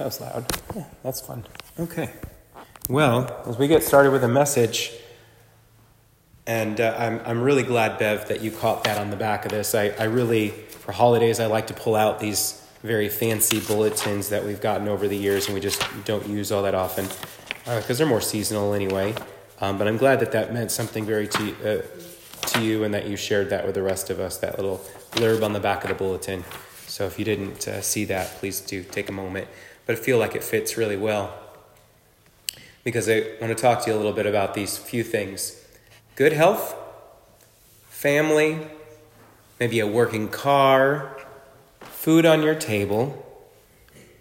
that was loud. Yeah, that's fun. Okay. Well, as we get started with a message, and uh, I'm, I'm really glad, Bev, that you caught that on the back of this. I, I really, for holidays, I like to pull out these very fancy bulletins that we've gotten over the years and we just don't use all that often because uh, they're more seasonal anyway. Um, but I'm glad that that meant something very to, uh, to you and that you shared that with the rest of us, that little blurb on the back of the bulletin. So if you didn't uh, see that, please do take a moment. But I feel like it fits really well because I want to talk to you a little bit about these few things good health, family, maybe a working car, food on your table,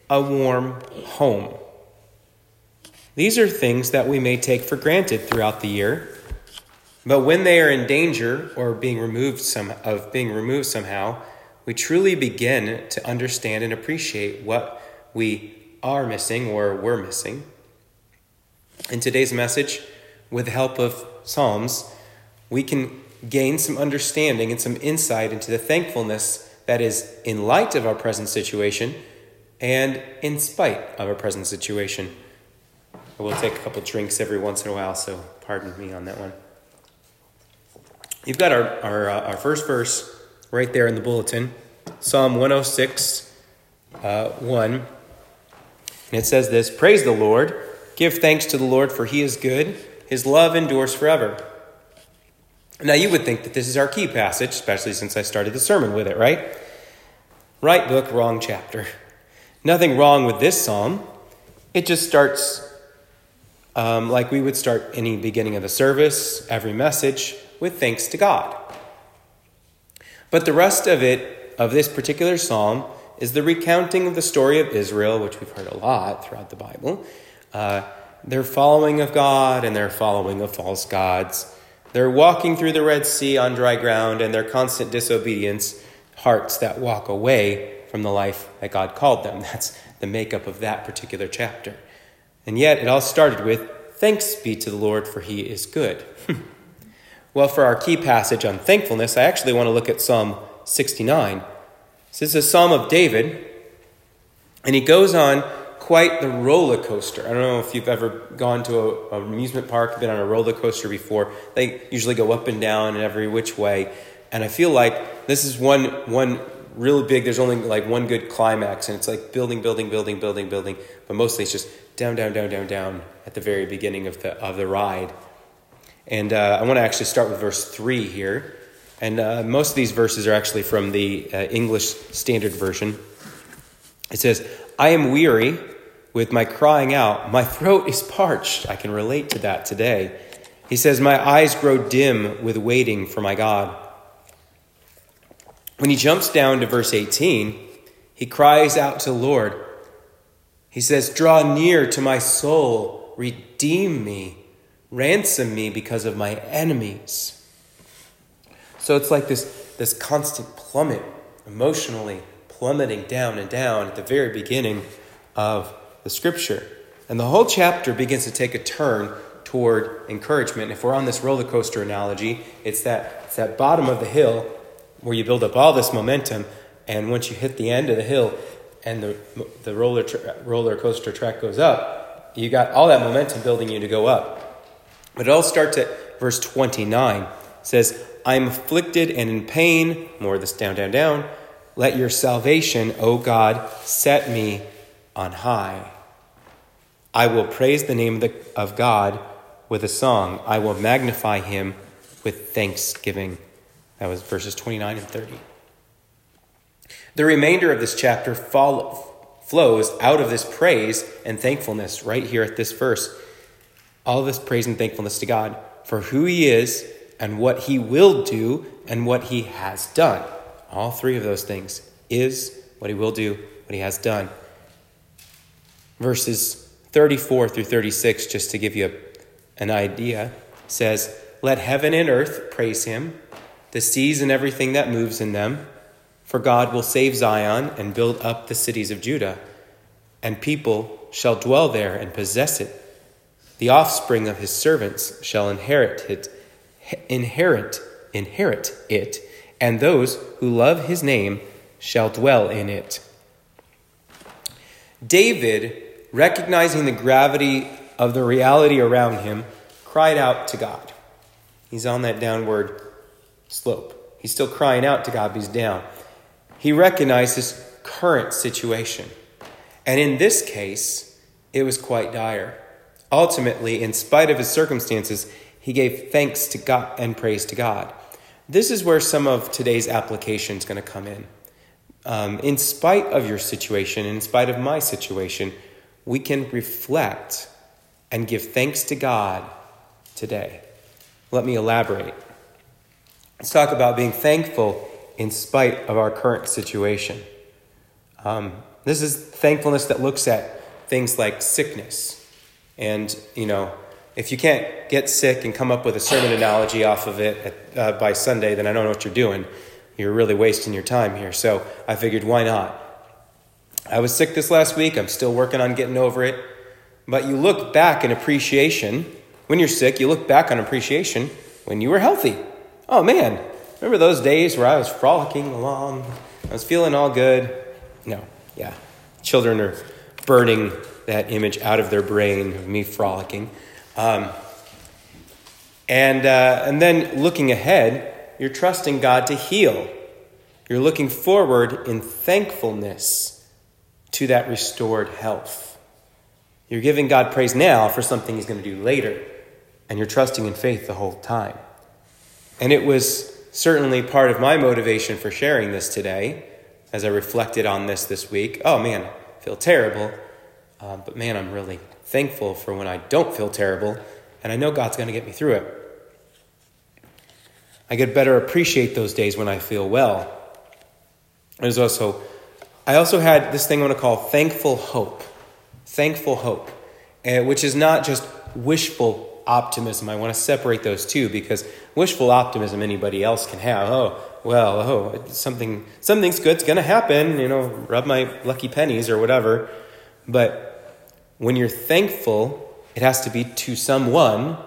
a warm home. These are things that we may take for granted throughout the year, but when they are in danger or being removed some, of being removed somehow, we truly begin to understand and appreciate what we are missing or were missing. In today's message, with the help of Psalms, we can gain some understanding and some insight into the thankfulness that is in light of our present situation and in spite of our present situation. I will take a couple drinks every once in a while, so pardon me on that one. You've got our, our, uh, our first verse right there in the bulletin Psalm 106, uh, 1. And it says this Praise the Lord, give thanks to the Lord, for he is good, his love endures forever. Now, you would think that this is our key passage, especially since I started the sermon with it, right? Right book, wrong chapter. Nothing wrong with this psalm. It just starts um, like we would start any beginning of the service, every message, with thanks to God. But the rest of it, of this particular psalm, is the recounting of the story of Israel, which we've heard a lot throughout the Bible. Uh, their following of God and their following of false gods. They're walking through the Red Sea on dry ground and their constant disobedience, hearts that walk away from the life that God called them. That's the makeup of that particular chapter. And yet, it all started with Thanks be to the Lord, for he is good. Well, for our key passage on thankfulness, I actually want to look at Psalm 69. This is a psalm of David, and he goes on quite the roller coaster. I don't know if you've ever gone to an amusement park, been on a roller coaster before. They usually go up and down in every which way. And I feel like this is one, one really big, there's only like one good climax, and it's like building, building, building, building, building. But mostly it's just down, down, down, down, down at the very beginning of the, of the ride. And uh, I want to actually start with verse 3 here. And uh, most of these verses are actually from the uh, English Standard Version. It says, I am weary with my crying out. My throat is parched. I can relate to that today. He says, My eyes grow dim with waiting for my God. When he jumps down to verse 18, he cries out to the Lord. He says, Draw near to my soul, redeem me ransom me because of my enemies. So it's like this, this constant plummet, emotionally plummeting down and down at the very beginning of the scripture. And the whole chapter begins to take a turn toward encouragement. If we're on this roller coaster analogy, it's that, it's that bottom of the hill where you build up all this momentum, and once you hit the end of the hill and the, the roller, tra- roller coaster track goes up, you got all that momentum building you to go up. But it all starts at verse 29. It says, I am afflicted and in pain. More of this down, down, down. Let your salvation, O God, set me on high. I will praise the name of, the, of God with a song. I will magnify him with thanksgiving. That was verses 29 and 30. The remainder of this chapter follow, flows out of this praise and thankfulness right here at this verse all this praise and thankfulness to God for who He is and what He will do and what He has done. All three of those things is what He will do, what He has done. Verses 34 through 36, just to give you a, an idea, says, Let heaven and earth praise Him, the seas and everything that moves in them. For God will save Zion and build up the cities of Judah, and people shall dwell there and possess it the offspring of his servants shall inherit it, inherit, inherit it, and those who love his name shall dwell in it. David, recognizing the gravity of the reality around him, cried out to God. He's on that downward slope. He's still crying out to God, he's down. He recognized his current situation. And in this case, it was quite dire. Ultimately, in spite of his circumstances, he gave thanks to God and praise to God. This is where some of today's application is going to come in. Um, in spite of your situation, in spite of my situation, we can reflect and give thanks to God today. Let me elaborate. Let's talk about being thankful in spite of our current situation. Um, this is thankfulness that looks at things like sickness. And, you know, if you can't get sick and come up with a sermon analogy off of it at, uh, by Sunday, then I don't know what you're doing. You're really wasting your time here. So I figured, why not? I was sick this last week. I'm still working on getting over it. But you look back in appreciation. When you're sick, you look back on appreciation when you were healthy. Oh man, remember those days where I was frolicking along? I was feeling all good. No, yeah. Children are burning that image out of their brain of me frolicking. Um, and, uh, and then looking ahead, you're trusting God to heal. You're looking forward in thankfulness to that restored health. You're giving God praise now for something He's going to do later, and you're trusting in faith the whole time. And it was certainly part of my motivation for sharing this today as I reflected on this this week. Oh man, I feel terrible, uh, but man, I'm really thankful for when I don't feel terrible, and I know God's going to get me through it. I get better appreciate those days when I feel well. There's also, I also had this thing I want to call thankful hope. Thankful hope, uh, which is not just wishful optimism. I want to separate those two because wishful optimism anybody else can have. Oh, well, oh, something something's good's going to happen, you know, rub my lucky pennies or whatever. But when you're thankful, it has to be to someone,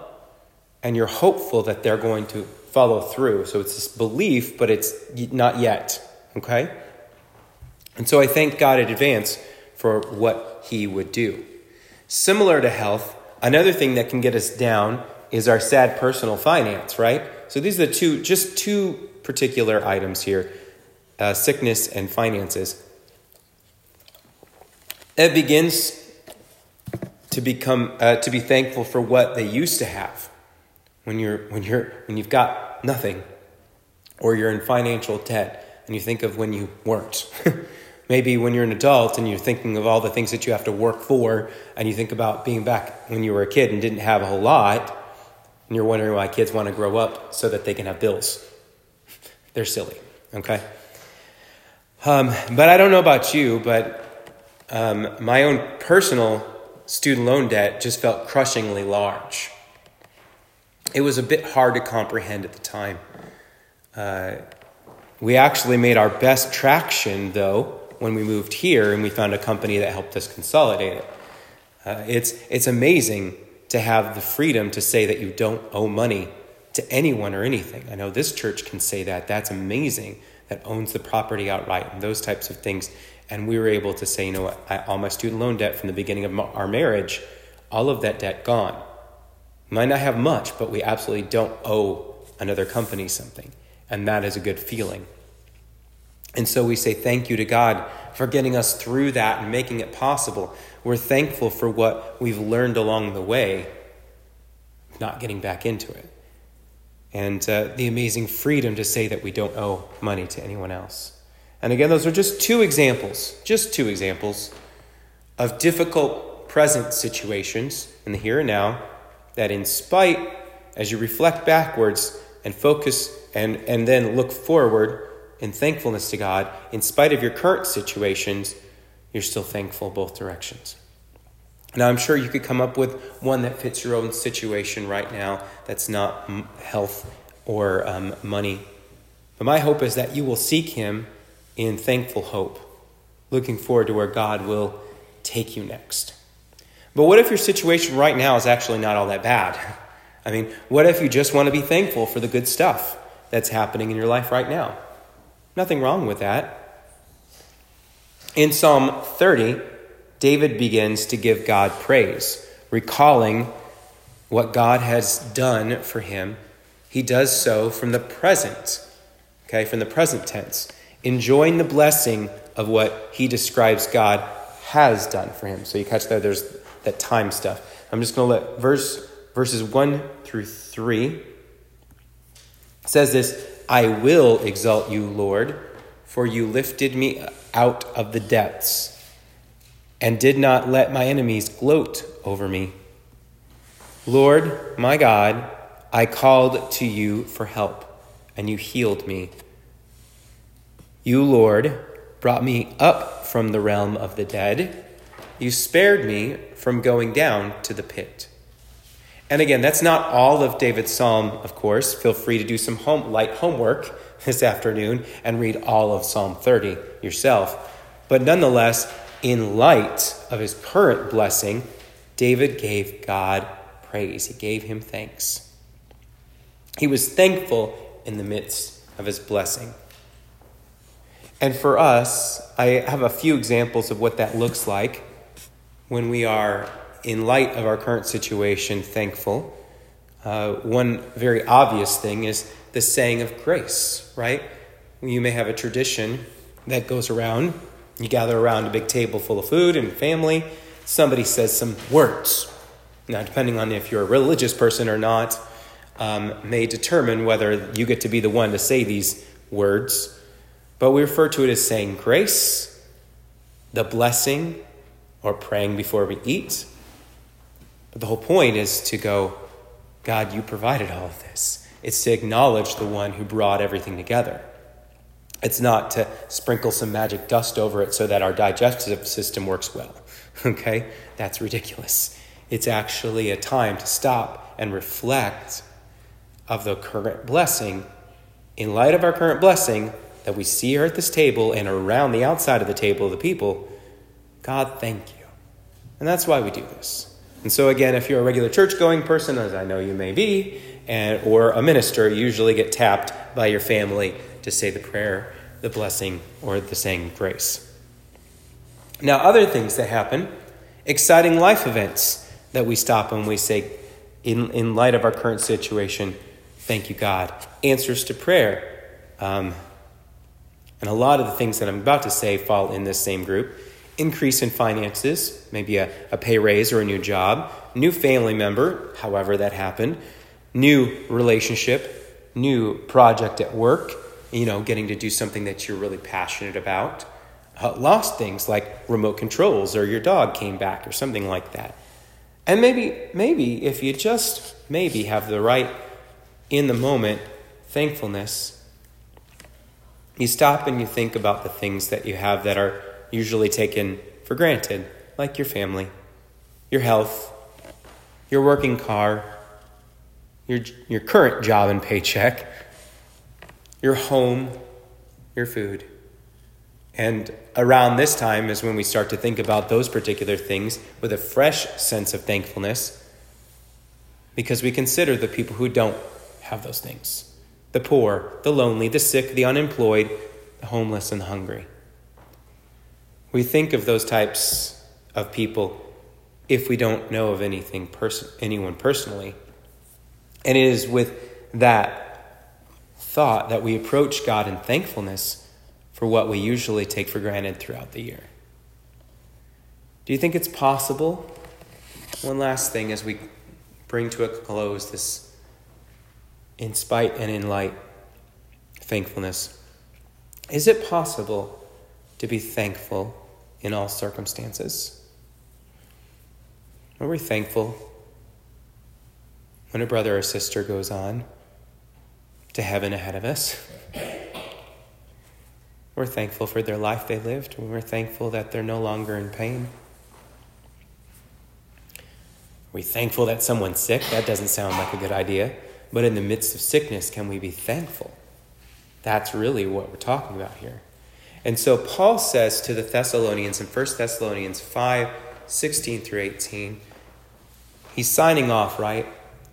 and you're hopeful that they're going to follow through. So it's this belief, but it's not yet. Okay? And so I thank God in advance for what He would do. Similar to health, another thing that can get us down is our sad personal finance, right? So these are the two, just two particular items here uh, sickness and finances. It begins to become uh, to be thankful for what they used to have. When you're when you're when you've got nothing or you're in financial debt and you think of when you weren't. Maybe when you're an adult and you're thinking of all the things that you have to work for and you think about being back when you were a kid and didn't have a whole lot and you're wondering why kids want to grow up so that they can have bills. They're silly okay? Um, but i don't know about you but um, my own personal student loan debt just felt crushingly large. It was a bit hard to comprehend at the time. Uh, we actually made our best traction, though, when we moved here and we found a company that helped us consolidate it. Uh, it's, it's amazing to have the freedom to say that you don't owe money to anyone or anything. I know this church can say that. That's amazing. That owns the property outright and those types of things. And we were able to say, you know what, all my student loan debt from the beginning of our marriage, all of that debt gone. Might not have much, but we absolutely don't owe another company something. And that is a good feeling. And so we say thank you to God for getting us through that and making it possible. We're thankful for what we've learned along the way, not getting back into it. And uh, the amazing freedom to say that we don't owe money to anyone else. And again, those are just two examples, just two examples of difficult present situations in the here and now that, in spite, as you reflect backwards and focus and, and then look forward in thankfulness to God, in spite of your current situations, you're still thankful both directions. Now, I'm sure you could come up with one that fits your own situation right now that's not health or um, money. But my hope is that you will seek Him in thankful hope, looking forward to where God will take you next. But what if your situation right now is actually not all that bad? I mean, what if you just want to be thankful for the good stuff that's happening in your life right now? Nothing wrong with that. In Psalm 30, David begins to give God praise, recalling what God has done for him. He does so from the present, okay, from the present tense, enjoying the blessing of what he describes God has done for him. So you catch that there's that time stuff. I'm just going to let verse verses 1 through 3 says this, I will exalt you, Lord, for you lifted me out of the depths and did not let my enemies gloat over me. Lord, my God, I called to you for help, and you healed me. You, Lord, brought me up from the realm of the dead. You spared me from going down to the pit. And again, that's not all of David's psalm, of course. Feel free to do some home, light homework this afternoon and read all of Psalm 30 yourself. But nonetheless, in light of his current blessing, David gave God praise. He gave him thanks. He was thankful in the midst of his blessing. And for us, I have a few examples of what that looks like when we are, in light of our current situation, thankful. Uh, one very obvious thing is the saying of grace, right? You may have a tradition that goes around. You gather around a big table full of food and family. Somebody says some words. Now, depending on if you're a religious person or not, um, may determine whether you get to be the one to say these words. But we refer to it as saying grace, the blessing, or praying before we eat. But the whole point is to go, God, you provided all of this. It's to acknowledge the one who brought everything together. It's not to sprinkle some magic dust over it so that our digestive system works well. Okay? That's ridiculous. It's actually a time to stop and reflect of the current blessing. In light of our current blessing that we see her at this table and around the outside of the table of the people, God, thank you. And that's why we do this. And so, again, if you're a regular church going person, as I know you may be, and, or a minister, you usually get tapped by your family to say the prayer, the blessing, or the saying grace. Now, other things that happen, exciting life events that we stop and we say, in, in light of our current situation, thank you, God. Answers to prayer. Um, and a lot of the things that I'm about to say fall in this same group. Increase in finances, maybe a, a pay raise or a new job, new family member, however that happened, new relationship, new project at work, you know, getting to do something that you're really passionate about. Uh, lost things like remote controls or your dog came back or something like that. And maybe, maybe if you just maybe have the right in the moment thankfulness, you stop and you think about the things that you have that are usually taken for granted, like your family, your health, your working car, your, your current job and paycheck, your home, your food. And around this time is when we start to think about those particular things with a fresh sense of thankfulness because we consider the people who don't have those things the poor, the lonely, the sick, the unemployed, the homeless, and hungry. We think of those types of people if we don't know of anything pers- anyone personally. And it is with that thought that we approach God in thankfulness for what we usually take for granted throughout the year. Do you think it's possible? One last thing as we bring to a close this in spite and in light thankfulness. Is it possible to be thankful in all circumstances? Are we thankful when a brother or sister goes on to heaven ahead of us? We're thankful for their life they lived. We're thankful that they're no longer in pain. Are we thankful that someone's sick? That doesn't sound like a good idea. But in the midst of sickness, can we be thankful? That's really what we're talking about here. And so Paul says to the Thessalonians in 1 Thessalonians 5 16 through 18, he's signing off, right?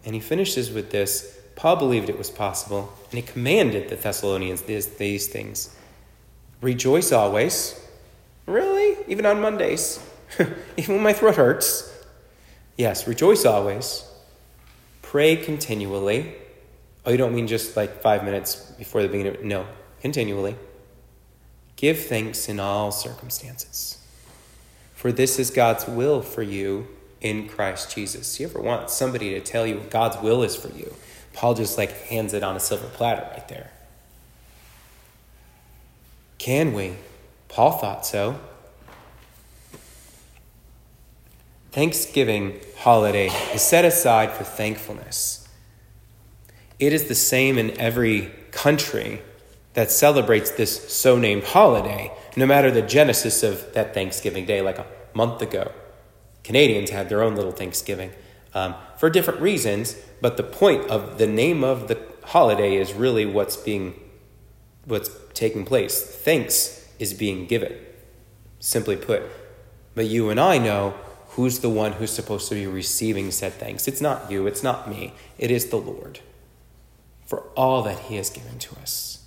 And he finishes with this Paul believed it was possible, and he commanded the Thessalonians these, these things Rejoice always. Really? Even on Mondays? even when my throat hurts. Yes, rejoice always. Pray continually. Oh, you don't mean just like five minutes before the beginning? No, continually. Give thanks in all circumstances. For this is God's will for you in Christ Jesus. You ever want somebody to tell you what God's will is for you? Paul just like hands it on a silver platter right there. Can we? Paul thought so. Thanksgiving holiday is set aside for thankfulness. It is the same in every country that celebrates this so named holiday, no matter the genesis of that Thanksgiving day, like a month ago. Canadians had their own little Thanksgiving um, for different reasons, but the point of the name of the holiday is really what's being what's taking place. Thanks is being given, simply put. But you and I know who's the one who's supposed to be receiving said thanks. It's not you, it's not me, it is the Lord for all that He has given to us.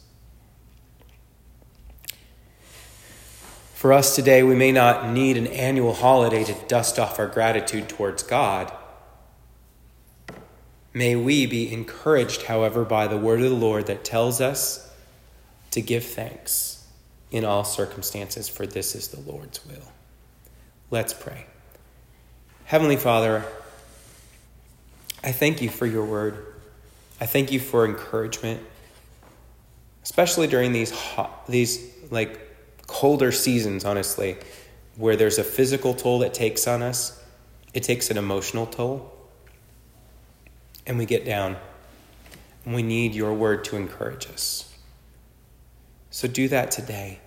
For us today, we may not need an annual holiday to dust off our gratitude towards God. May we be encouraged, however, by the word of the Lord that tells us to give thanks in all circumstances, for this is the Lord's will. Let's pray. Heavenly Father, I thank you for your word. I thank you for encouragement, especially during these hot, these like colder seasons, honestly, where there's a physical toll that takes on us. It takes an emotional toll. And we get down. And we need your word to encourage us. So do that today.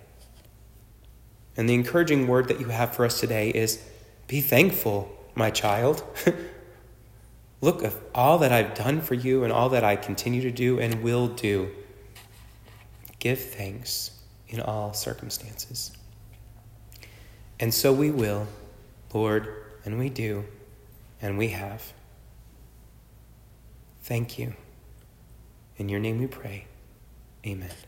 And the encouraging word that you have for us today is be thankful my child. Look at all that I've done for you and all that I continue to do and will do. Give thanks in all circumstances. And so we will, Lord, and we do, and we have. Thank you. In your name we pray. Amen.